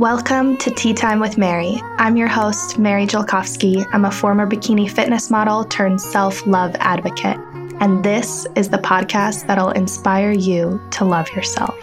Welcome to Tea Time with Mary. I'm your host, Mary Jelkovsky. I'm a former bikini fitness model turned self love advocate. And this is the podcast that'll inspire you to love yourself.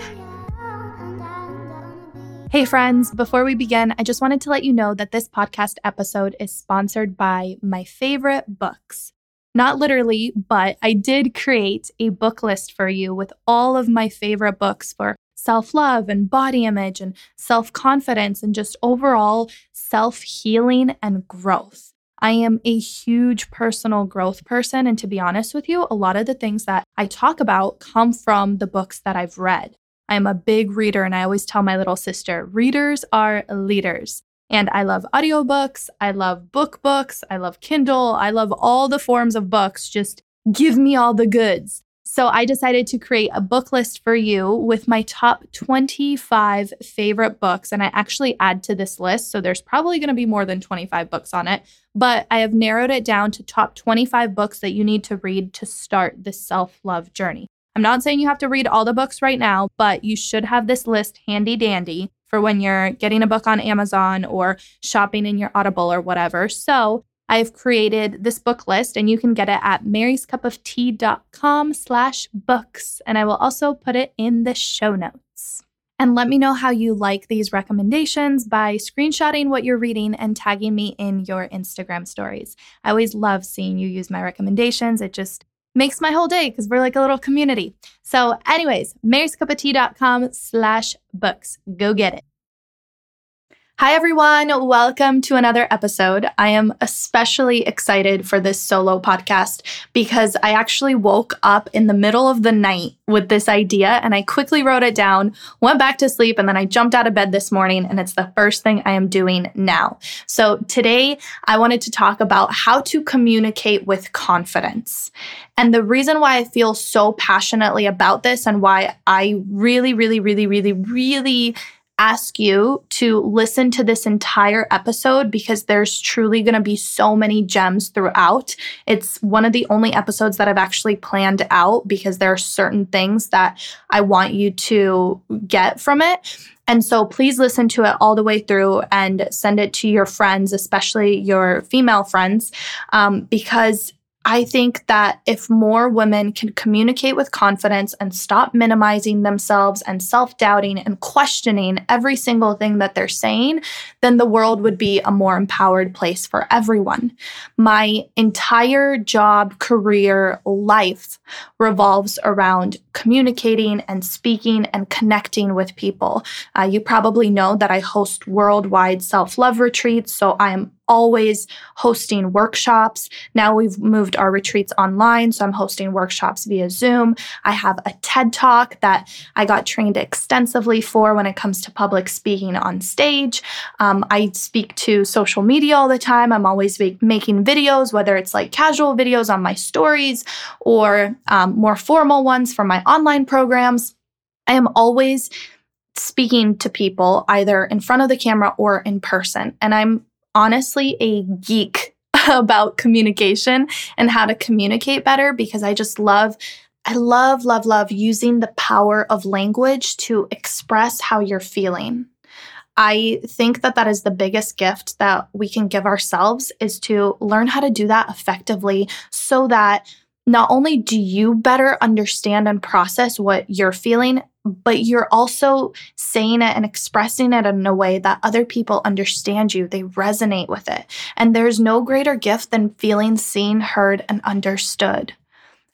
Hey, friends, before we begin, I just wanted to let you know that this podcast episode is sponsored by my favorite books. Not literally, but I did create a book list for you with all of my favorite books for self love and body image and self confidence and just overall self healing and growth. I am a huge personal growth person. And to be honest with you, a lot of the things that I talk about come from the books that I've read. I'm a big reader, and I always tell my little sister readers are leaders. And I love audiobooks, I love book books, I love Kindle, I love all the forms of books. Just give me all the goods. So I decided to create a book list for you with my top 25 favorite books. And I actually add to this list. So there's probably going to be more than 25 books on it, but I have narrowed it down to top 25 books that you need to read to start this self love journey. I'm not saying you have to read all the books right now, but you should have this list handy dandy for when you're getting a book on Amazon or shopping in your Audible or whatever. So I've created this book list and you can get it at maryscupoftea.com slash books. And I will also put it in the show notes. And let me know how you like these recommendations by screenshotting what you're reading and tagging me in your Instagram stories. I always love seeing you use my recommendations. It just makes my whole day because we're like a little community. So, anyways, maryscupoftea.com slash books. Go get it. Hi, everyone. Welcome to another episode. I am especially excited for this solo podcast because I actually woke up in the middle of the night with this idea and I quickly wrote it down, went back to sleep, and then I jumped out of bed this morning. And it's the first thing I am doing now. So today, I wanted to talk about how to communicate with confidence. And the reason why I feel so passionately about this and why I really, really, really, really, really ask you to listen to this entire episode because there's truly going to be so many gems throughout. It's one of the only episodes that I've actually planned out because there are certain things that I want you to get from it. And so please listen to it all the way through and send it to your friends, especially your female friends, um, because I think that if more women can communicate with confidence and stop minimizing themselves and self doubting and questioning every single thing that they're saying, then the world would be a more empowered place for everyone. My entire job, career, life revolves around communicating and speaking and connecting with people. Uh, you probably know that I host worldwide self love retreats, so I am always hosting workshops. Now we've moved our retreats online, so I'm hosting workshops via Zoom. I have a TED Talk that I got trained extensively for when it comes to public speaking on stage. Um, I speak to social media all the time. I'm always make, making videos, whether it's like casual videos on my stories or um, more formal ones for my online programs. I am always speaking to people either in front of the camera or in person. And I'm honestly a geek about communication and how to communicate better because I just love I love love love using the power of language to express how you're feeling. I think that that is the biggest gift that we can give ourselves is to learn how to do that effectively so that not only do you better understand and process what you're feeling, but you're also saying it and expressing it in a way that other people understand you. They resonate with it. And there's no greater gift than feeling seen, heard, and understood.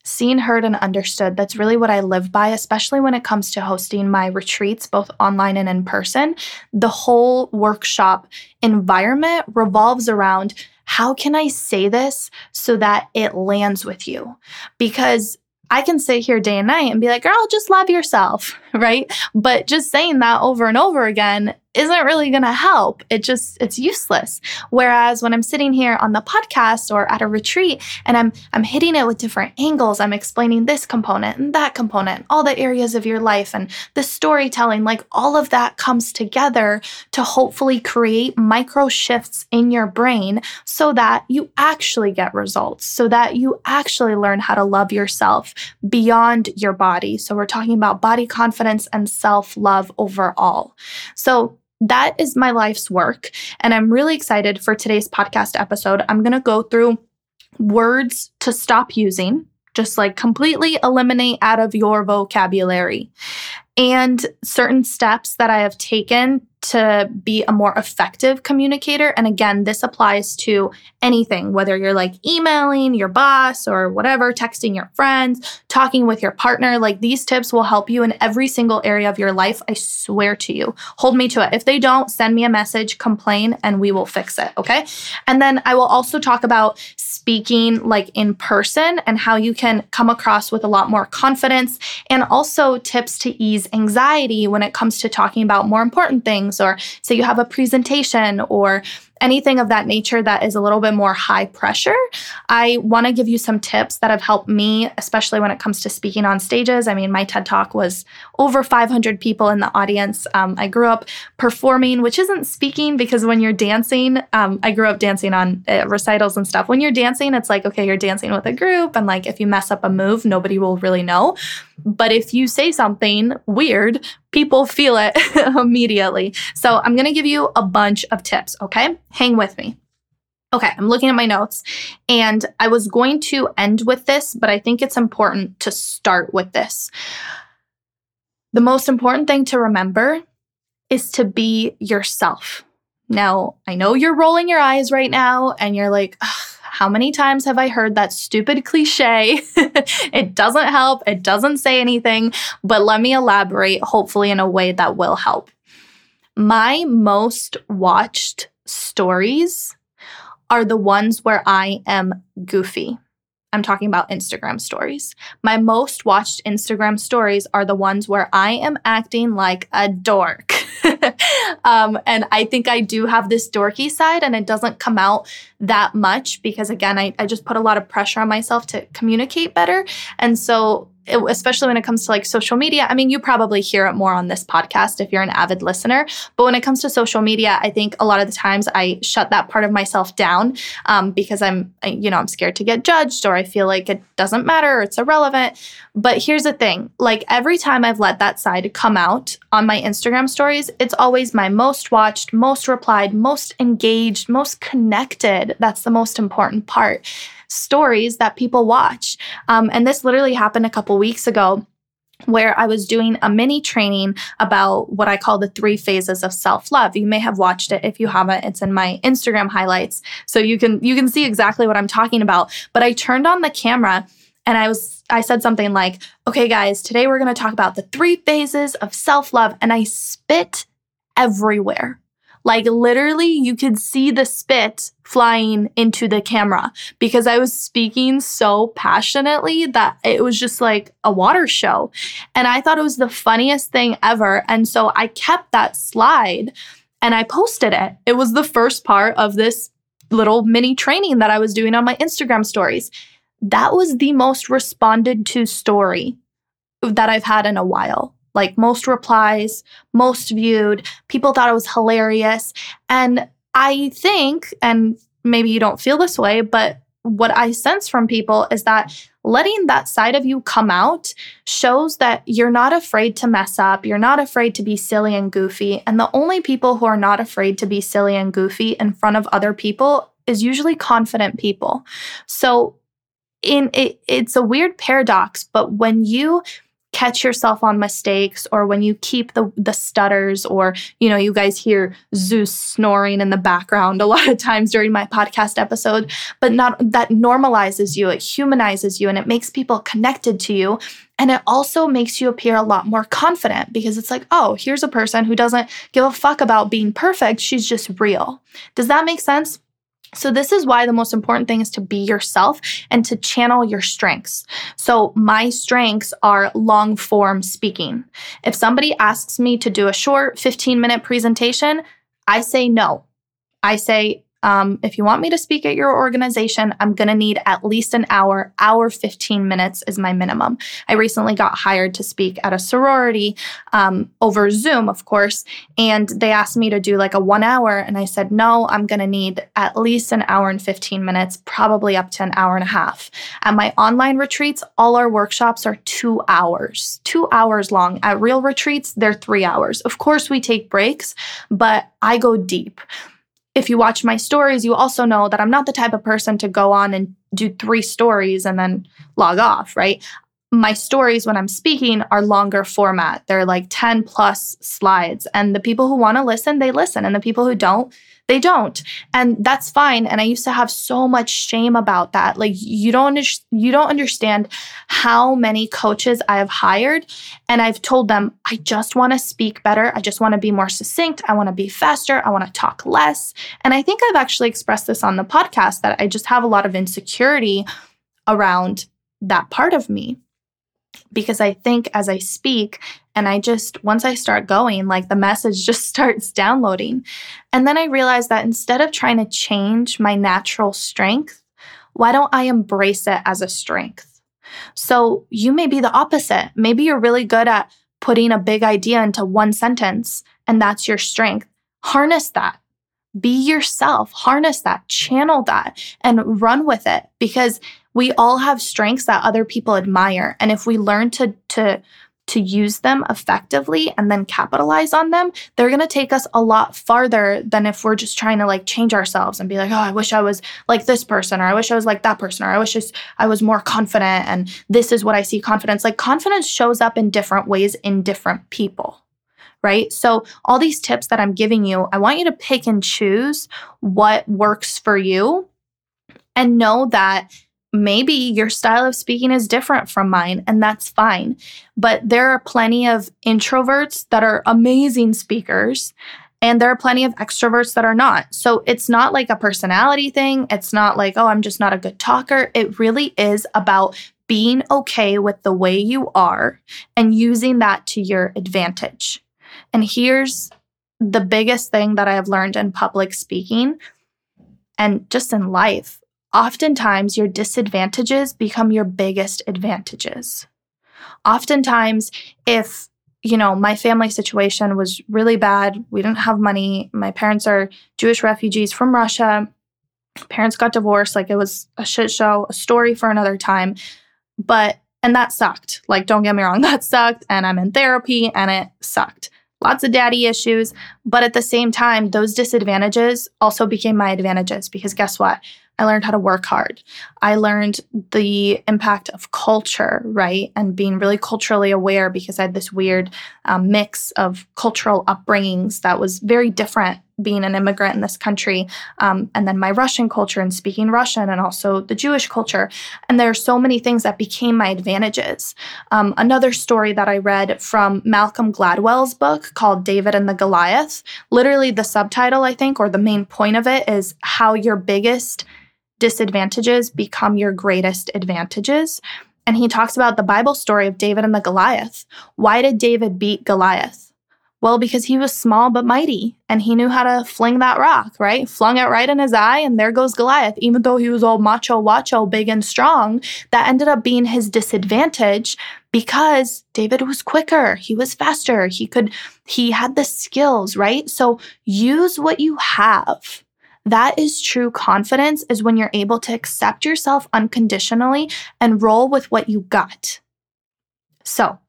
Seen, heard, and understood. That's really what I live by, especially when it comes to hosting my retreats, both online and in person. The whole workshop environment revolves around how can I say this so that it lands with you? Because I can sit here day and night and be like, girl, just love yourself, right? But just saying that over and over again isn't really going to help. It just it's useless. Whereas when I'm sitting here on the podcast or at a retreat and I'm I'm hitting it with different angles, I'm explaining this component and that component, all the areas of your life and the storytelling, like all of that comes together to hopefully create micro shifts in your brain so that you actually get results, so that you actually learn how to love yourself beyond your body. So we're talking about body confidence and self-love overall. So that is my life's work. And I'm really excited for today's podcast episode. I'm going to go through words to stop using, just like completely eliminate out of your vocabulary, and certain steps that I have taken to be a more effective communicator. And again, this applies to anything, whether you're like emailing your boss or whatever, texting your friends, talking with your partner. Like these tips will help you in every single area of your life. I swear to you. Hold me to it. If they don't, send me a message, complain, and we will fix it. Okay. And then I will also talk about speaking like in person and how you can come across with a lot more confidence and also tips to ease anxiety when it comes to talking about more important things or say you have a presentation or anything of that nature that is a little bit more high pressure, I want to give you some tips that have helped me, especially when it comes to speaking on stages. I mean, my TED Talk was over 500 people in the audience. Um, I grew up performing, which isn't speaking because when you're dancing, um, I grew up dancing on uh, recitals and stuff. When you're dancing, it's like, okay, you're dancing with a group. And like, if you mess up a move, nobody will really know. But if you say something weird, people feel it immediately. So I'm going to give you a bunch of tips, okay? Hang with me. Okay, I'm looking at my notes and I was going to end with this, but I think it's important to start with this. The most important thing to remember is to be yourself. Now, I know you're rolling your eyes right now and you're like, how many times have I heard that stupid cliche? it doesn't help, it doesn't say anything, but let me elaborate, hopefully, in a way that will help. My most watched stories are the ones where I am goofy. I'm talking about Instagram stories. My most watched Instagram stories are the ones where I am acting like a dork. um, and I think I do have this dorky side, and it doesn't come out that much because, again, I, I just put a lot of pressure on myself to communicate better. And so especially when it comes to like social media. I mean, you probably hear it more on this podcast if you're an avid listener. But when it comes to social media, I think a lot of the times I shut that part of myself down um, because I'm, you know, I'm scared to get judged or I feel like it doesn't matter or it's irrelevant. But here's the thing like every time I've let that side come out on my Instagram stories, it's always my most watched, most replied, most engaged, most connected. That's the most important part stories that people watch. Um, and this literally happened a couple weeks ago where I was doing a mini training about what I call the three phases of self-love. You may have watched it if you haven't. It's in my Instagram highlights. So you can you can see exactly what I'm talking about. But I turned on the camera and I was I said something like, "Okay guys, today we're going to talk about the three phases of self-love." And I spit everywhere. Like literally, you could see the spit flying into the camera because I was speaking so passionately that it was just like a water show. And I thought it was the funniest thing ever. And so I kept that slide and I posted it. It was the first part of this little mini training that I was doing on my Instagram stories. That was the most responded to story that I've had in a while like most replies, most viewed. People thought it was hilarious. And I think, and maybe you don't feel this way, but what I sense from people is that letting that side of you come out shows that you're not afraid to mess up. You're not afraid to be silly and goofy. And the only people who are not afraid to be silly and goofy in front of other people is usually confident people. So in it, it's a weird paradox, but when you catch yourself on mistakes or when you keep the the stutters or you know you guys hear Zeus snoring in the background a lot of times during my podcast episode but not that normalizes you it humanizes you and it makes people connected to you and it also makes you appear a lot more confident because it's like oh here's a person who doesn't give a fuck about being perfect she's just real. Does that make sense so, this is why the most important thing is to be yourself and to channel your strengths. So, my strengths are long form speaking. If somebody asks me to do a short 15 minute presentation, I say no. I say, um, if you want me to speak at your organization, I'm going to need at least an hour. Hour 15 minutes is my minimum. I recently got hired to speak at a sorority um, over Zoom, of course, and they asked me to do like a one hour. And I said, no, I'm going to need at least an hour and 15 minutes, probably up to an hour and a half. At my online retreats, all our workshops are two hours, two hours long. At real retreats, they're three hours. Of course, we take breaks, but I go deep if you watch my stories, you also know that I'm not the type of person to go on and do three stories and then log off, right? My stories when I'm speaking are longer format. They're like 10 plus slides. And the people who want to listen, they listen. And the people who don't, they don't. And that's fine. And I used to have so much shame about that. Like you don't you don't understand how many coaches I have hired and I've told them I just want to speak better. I just want to be more succinct. I want to be faster. I want to talk less. And I think I've actually expressed this on the podcast that I just have a lot of insecurity around that part of me because I think as I speak and I just, once I start going, like the message just starts downloading. And then I realize that instead of trying to change my natural strength, why don't I embrace it as a strength? So you may be the opposite. Maybe you're really good at putting a big idea into one sentence, and that's your strength. Harness that. Be yourself, harness that, channel that, and run with it because we all have strengths that other people admire. And if we learn to, to, to use them effectively and then capitalize on them, they're going to take us a lot farther than if we're just trying to like change ourselves and be like, oh, I wish I was like this person, or I wish I was like that person, or I wish I was more confident. And this is what I see confidence. Like confidence shows up in different ways in different people right? So, all these tips that I'm giving you, I want you to pick and choose what works for you and know that maybe your style of speaking is different from mine, and that's fine. But there are plenty of introverts that are amazing speakers. And there are plenty of extroverts that are not. So it's not like a personality thing. It's not like, oh, I'm just not a good talker. It really is about being okay with the way you are and using that to your advantage. And here's the biggest thing that I have learned in public speaking and just in life. Oftentimes, your disadvantages become your biggest advantages. Oftentimes, if you know, my family situation was really bad. We didn't have money. My parents are Jewish refugees from Russia. Parents got divorced. Like it was a shit show, a story for another time. But, and that sucked. Like, don't get me wrong, that sucked. And I'm in therapy and it sucked lots of daddy issues. But at the same time, those disadvantages also became my advantages because guess what? I learned how to work hard. I learned the impact of culture, right? And being really culturally aware because I had this weird um, mix of cultural upbringings that was very different being an immigrant in this country. Um, and then my Russian culture and speaking Russian, and also the Jewish culture. And there are so many things that became my advantages. Um, another story that I read from Malcolm Gladwell's book called David and the Goliath, literally the subtitle, I think, or the main point of it is how your biggest disadvantages become your greatest advantages. And he talks about the Bible story of David and the Goliath. Why did David beat Goliath? Well, because he was small but mighty and he knew how to fling that rock, right? Flung it right in his eye, and there goes Goliath. Even though he was all macho, wacho, big and strong, that ended up being his disadvantage because David was quicker, he was faster, he could, he had the skills, right? So use what you have that is true confidence, is when you're able to accept yourself unconditionally and roll with what you got. So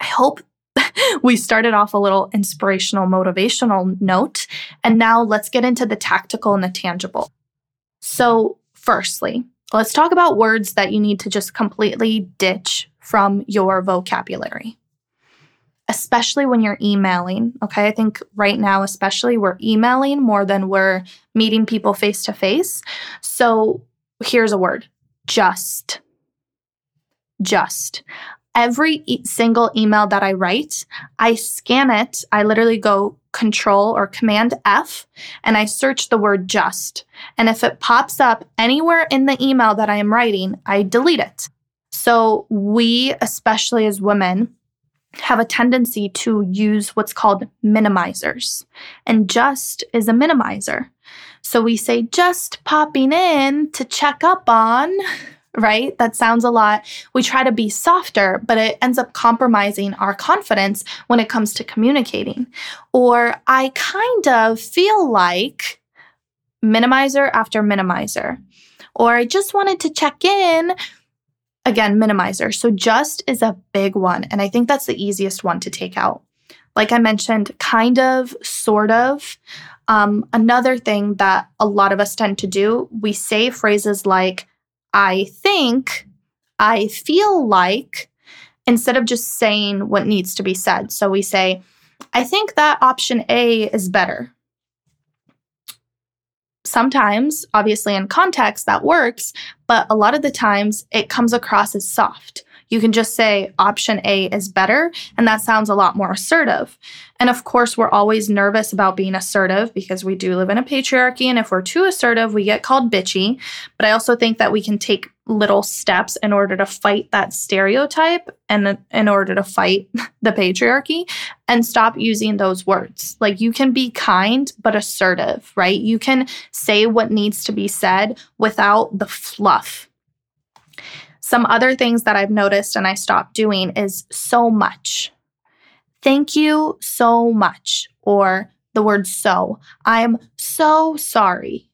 I hope we started off a little inspirational, motivational note. And now let's get into the tactical and the tangible. So, firstly, let's talk about words that you need to just completely ditch from your vocabulary especially when you're emailing. Okay. I think right now, especially, we're emailing more than we're meeting people face to face. So here's a word just. Just. Every e- single email that I write, I scan it. I literally go control or command F and I search the word just. And if it pops up anywhere in the email that I am writing, I delete it. So, we, especially as women, have a tendency to use what's called minimizers. And just is a minimizer. So we say, just popping in to check up on, right? That sounds a lot. We try to be softer, but it ends up compromising our confidence when it comes to communicating. Or I kind of feel like minimizer after minimizer. Or I just wanted to check in. Again, minimizer. So just is a big one. And I think that's the easiest one to take out. Like I mentioned, kind of, sort of. Um, another thing that a lot of us tend to do, we say phrases like, I think, I feel like, instead of just saying what needs to be said. So we say, I think that option A is better sometimes, obviously, in context, that works, but a lot of the times it comes across as soft. You can just say option A is better, and that sounds a lot more assertive. And of course, we're always nervous about being assertive because we do live in a patriarchy. And if we're too assertive, we get called bitchy. But I also think that we can take little steps in order to fight that stereotype and in order to fight the patriarchy and stop using those words. Like you can be kind but assertive, right? You can say what needs to be said without the fluff. Some other things that I've noticed and I stopped doing is so much. Thank you so much. Or the word so. I'm so sorry.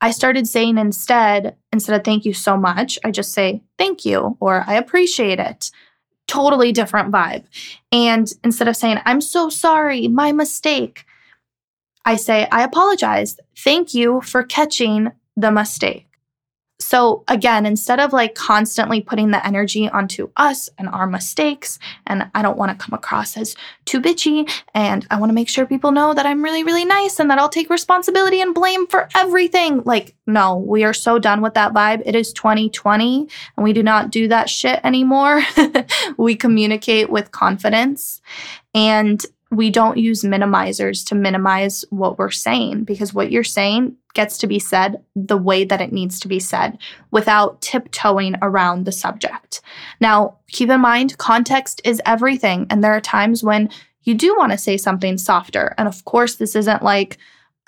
I started saying instead, instead of thank you so much, I just say thank you or I appreciate it. Totally different vibe. And instead of saying, I'm so sorry, my mistake, I say, I apologize. Thank you for catching the mistake. So again, instead of like constantly putting the energy onto us and our mistakes, and I don't want to come across as too bitchy, and I want to make sure people know that I'm really, really nice and that I'll take responsibility and blame for everything. Like, no, we are so done with that vibe. It is 2020 and we do not do that shit anymore. we communicate with confidence. And we don't use minimizers to minimize what we're saying because what you're saying gets to be said the way that it needs to be said without tiptoeing around the subject. Now, keep in mind, context is everything. And there are times when you do want to say something softer. And of course, this isn't like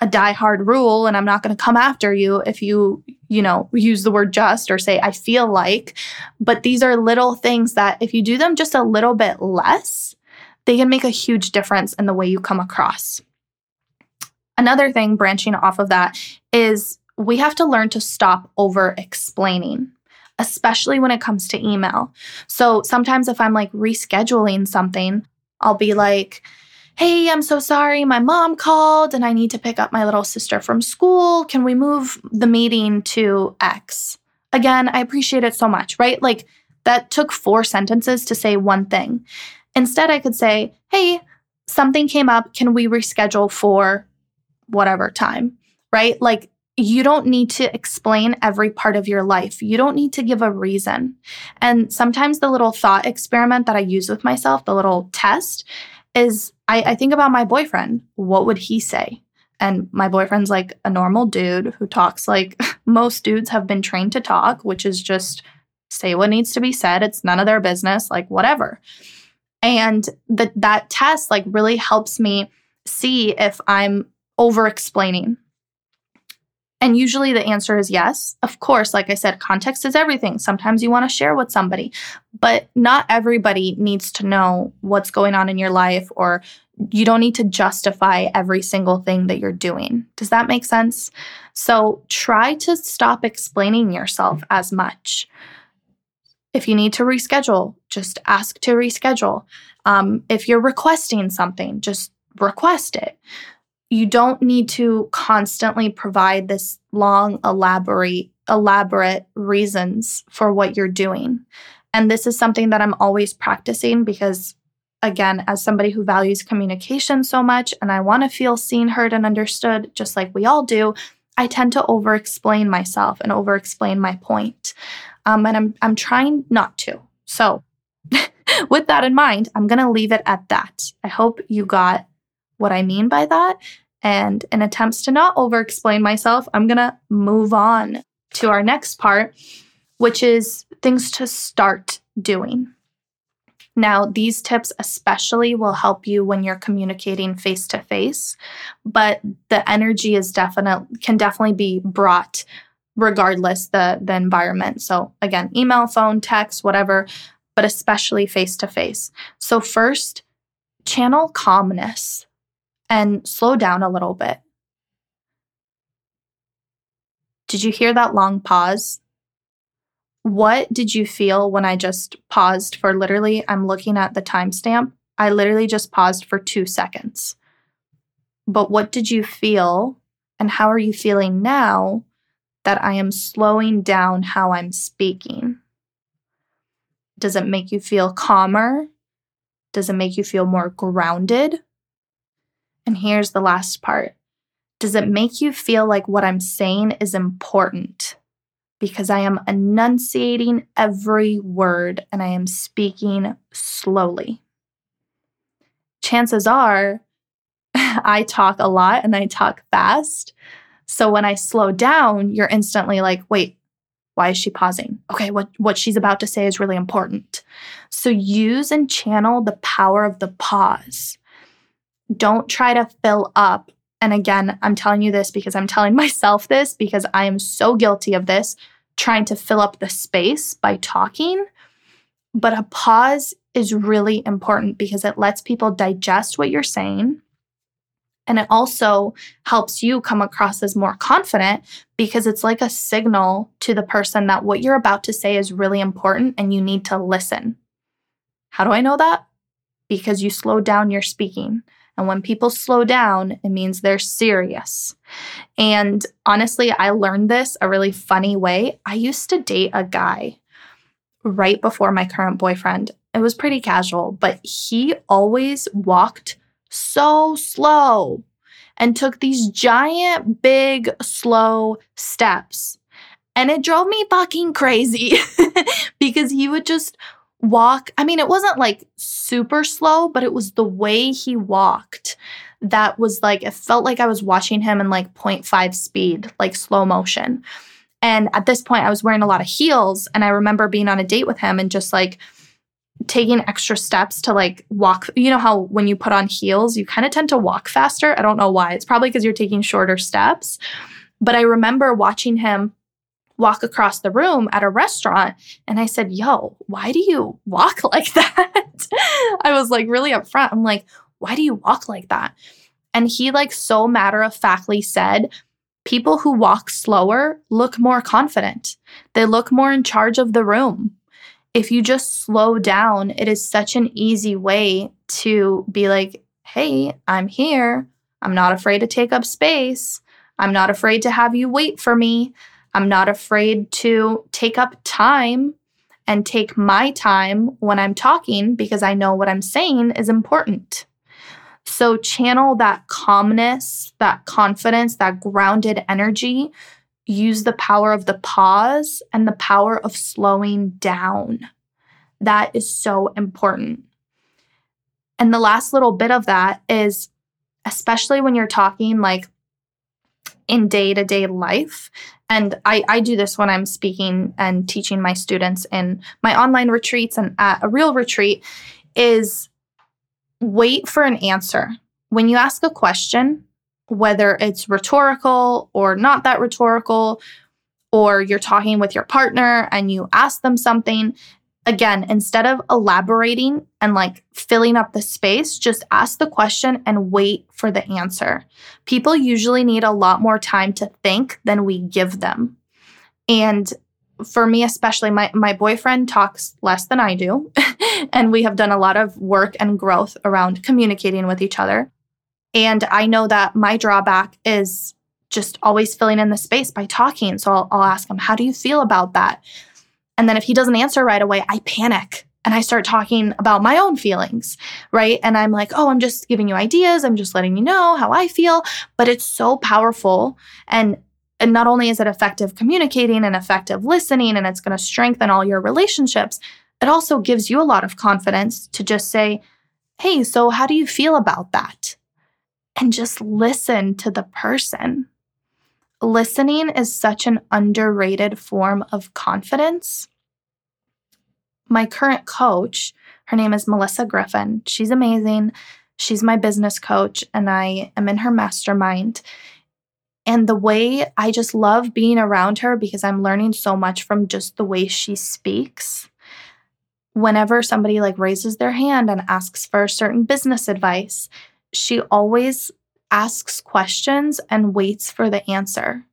a die-hard rule and I'm not going to come after you if you, you know, use the word just or say I feel like, but these are little things that if you do them just a little bit less, they can make a huge difference in the way you come across. Another thing branching off of that is we have to learn to stop over explaining, especially when it comes to email. So sometimes if I'm like rescheduling something, I'll be like, Hey, I'm so sorry. My mom called and I need to pick up my little sister from school. Can we move the meeting to X? Again, I appreciate it so much, right? Like that took four sentences to say one thing. Instead, I could say, hey, something came up. Can we reschedule for whatever time? Right? Like, you don't need to explain every part of your life. You don't need to give a reason. And sometimes the little thought experiment that I use with myself, the little test, is I, I think about my boyfriend. What would he say? And my boyfriend's like a normal dude who talks like most dudes have been trained to talk, which is just say what needs to be said. It's none of their business, like whatever. And the, that test like really helps me see if I'm over explaining. And usually the answer is yes. Of course, like I said, context is everything. Sometimes you want to share with somebody, but not everybody needs to know what's going on in your life or you don't need to justify every single thing that you're doing. Does that make sense? So try to stop explaining yourself as much. If you need to reschedule, just ask to reschedule. Um, if you're requesting something, just request it. You don't need to constantly provide this long, elaborate, elaborate reasons for what you're doing. And this is something that I'm always practicing because, again, as somebody who values communication so much and I want to feel seen, heard, and understood, just like we all do, I tend to over explain myself and over explain my point. Um, and I'm, I'm trying not to. So, with that in mind, I'm going to leave it at that. I hope you got what I mean by that. And in attempts to not over explain myself, I'm going to move on to our next part, which is things to start doing. Now, these tips especially will help you when you're communicating face to face, but the energy is definite can definitely be brought regardless the the environment. So again, email, phone, text, whatever, but especially face to face. So first, channel calmness and slow down a little bit. Did you hear that long pause? What did you feel when I just paused for literally? I'm looking at the timestamp. I literally just paused for two seconds. But what did you feel, and how are you feeling now that I am slowing down how I'm speaking? Does it make you feel calmer? Does it make you feel more grounded? And here's the last part Does it make you feel like what I'm saying is important? because I am enunciating every word and I am speaking slowly. Chances are I talk a lot and I talk fast. So when I slow down, you're instantly like, wait, why is she pausing? Okay, what, what she's about to say is really important. So use and channel the power of the pause. Don't try to fill up. And again, I'm telling you this because I'm telling myself this because I am so guilty of this trying to fill up the space by talking. But a pause is really important because it lets people digest what you're saying. And it also helps you come across as more confident because it's like a signal to the person that what you're about to say is really important and you need to listen. How do I know that? Because you slow down your speaking. And when people slow down, it means they're serious. And honestly, I learned this a really funny way. I used to date a guy right before my current boyfriend. It was pretty casual, but he always walked so slow and took these giant, big, slow steps. And it drove me fucking crazy because he would just walk. I mean, it wasn't like super slow, but it was the way he walked that was like, it felt like I was watching him in like 0.5 speed, like slow motion. And at this point, I was wearing a lot of heels. And I remember being on a date with him and just like taking extra steps to like walk. You know how when you put on heels, you kind of tend to walk faster? I don't know why. It's probably because you're taking shorter steps. But I remember watching him walk across the room at a restaurant. And I said, Yo, why do you walk like that? I was like really upfront. I'm like, Why do you walk like that? And he, like, so matter of factly said, People who walk slower look more confident. They look more in charge of the room. If you just slow down, it is such an easy way to be like, hey, I'm here. I'm not afraid to take up space. I'm not afraid to have you wait for me. I'm not afraid to take up time and take my time when I'm talking because I know what I'm saying is important. So, channel that calmness, that confidence, that grounded energy. Use the power of the pause and the power of slowing down. That is so important. And the last little bit of that is, especially when you're talking like in day to day life, and I, I do this when I'm speaking and teaching my students in my online retreats and at a real retreat is wait for an answer. When you ask a question, whether it's rhetorical or not that rhetorical, or you're talking with your partner and you ask them something, again, instead of elaborating and like filling up the space, just ask the question and wait for the answer. People usually need a lot more time to think than we give them. And for me especially my my boyfriend talks less than I do and we have done a lot of work and growth around communicating with each other. And I know that my drawback is just always filling in the space by talking. So I'll, I'll ask him, "How do you feel about that?" And then if he doesn't answer right away, I panic and I start talking about my own feelings, right? And I'm like, oh, I'm just giving you ideas. I'm just letting you know how I feel. But it's so powerful. And, and not only is it effective communicating and effective listening, and it's going to strengthen all your relationships, it also gives you a lot of confidence to just say, hey, so how do you feel about that? And just listen to the person listening is such an underrated form of confidence my current coach, her name is Melissa Griffin. She's amazing. She's my business coach, and I am in her mastermind. And the way I just love being around her because I'm learning so much from just the way she speaks. Whenever somebody like raises their hand and asks for certain business advice, she always asks questions and waits for the answer.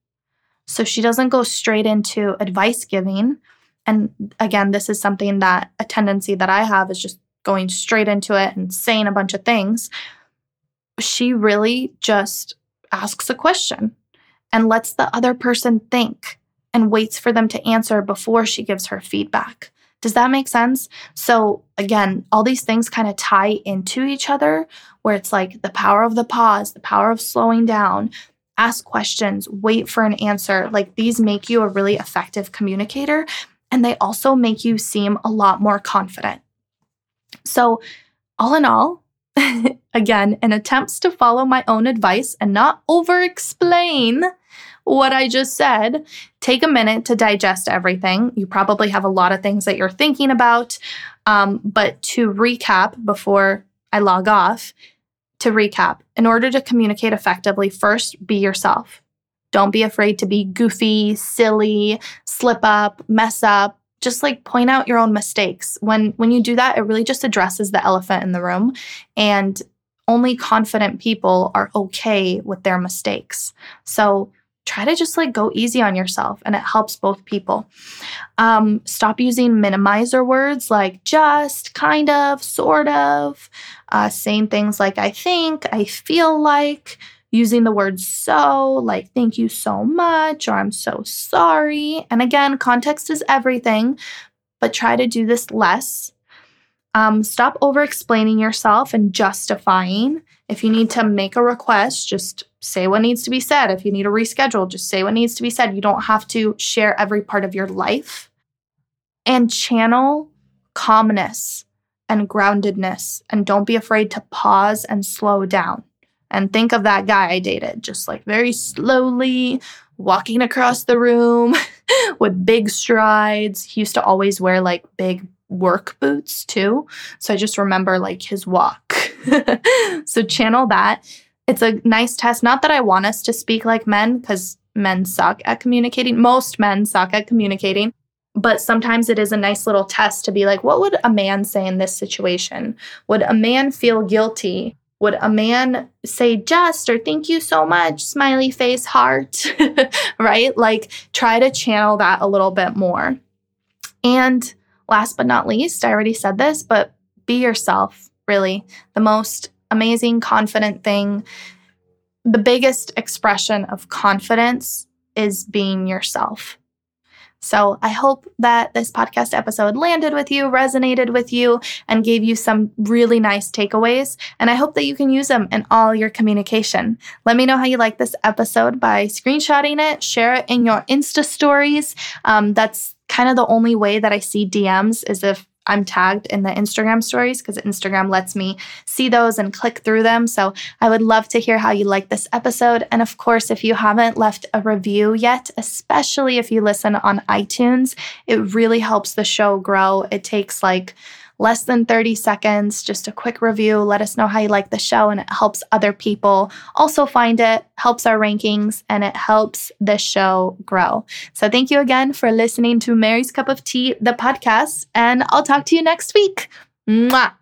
So she doesn't go straight into advice giving. And again, this is something that a tendency that I have is just going straight into it and saying a bunch of things. She really just asks a question and lets the other person think and waits for them to answer before she gives her feedback. Does that make sense? So, again, all these things kind of tie into each other where it's like the power of the pause, the power of slowing down, ask questions, wait for an answer. Like these make you a really effective communicator and they also make you seem a lot more confident. So, all in all, again, in attempts to follow my own advice and not over explain what I just said, take a minute to digest everything. You probably have a lot of things that you're thinking about. Um, but to recap before I log off, to recap, in order to communicate effectively, first be yourself. Don't be afraid to be goofy, silly, slip up, mess up, just like point out your own mistakes. When when you do that, it really just addresses the elephant in the room and only confident people are okay with their mistakes. So try to just like go easy on yourself and it helps both people. Um, stop using minimizer words like just, kind of, sort of, uh, saying things like I think, I feel like, using the word so, like thank you so much or I'm so sorry. And again, context is everything, but try to do this less. Um, stop over explaining yourself and justifying. If you need to make a request, just say what needs to be said. If you need to reschedule, just say what needs to be said. You don't have to share every part of your life. And channel calmness and groundedness. And don't be afraid to pause and slow down. And think of that guy I dated, just like very slowly walking across the room with big strides. He used to always wear like big work boots too. So I just remember like his walk. so channel that. It's a nice test. Not that I want us to speak like men, because men suck at communicating. Most men suck at communicating. But sometimes it is a nice little test to be like, what would a man say in this situation? Would a man feel guilty would a man say just or thank you so much, smiley face, heart, right? Like try to channel that a little bit more. And last but not least, I already said this, but be yourself, really. The most amazing, confident thing, the biggest expression of confidence is being yourself. So I hope that this podcast episode landed with you, resonated with you, and gave you some really nice takeaways. And I hope that you can use them in all your communication. Let me know how you like this episode by screenshotting it, share it in your Insta stories. Um, that's kind of the only way that I see DMs is if I'm tagged in the Instagram stories because Instagram lets me see those and click through them. So I would love to hear how you like this episode. And of course, if you haven't left a review yet, especially if you listen on iTunes, it really helps the show grow. It takes like less than 30 seconds, just a quick review. Let us know how you like the show, and it helps other people also find it, helps our rankings, and it helps the show grow. So, thank you again for listening to Mary's Cup of Tea, the podcast, and I'll talk to you next week. Mwah.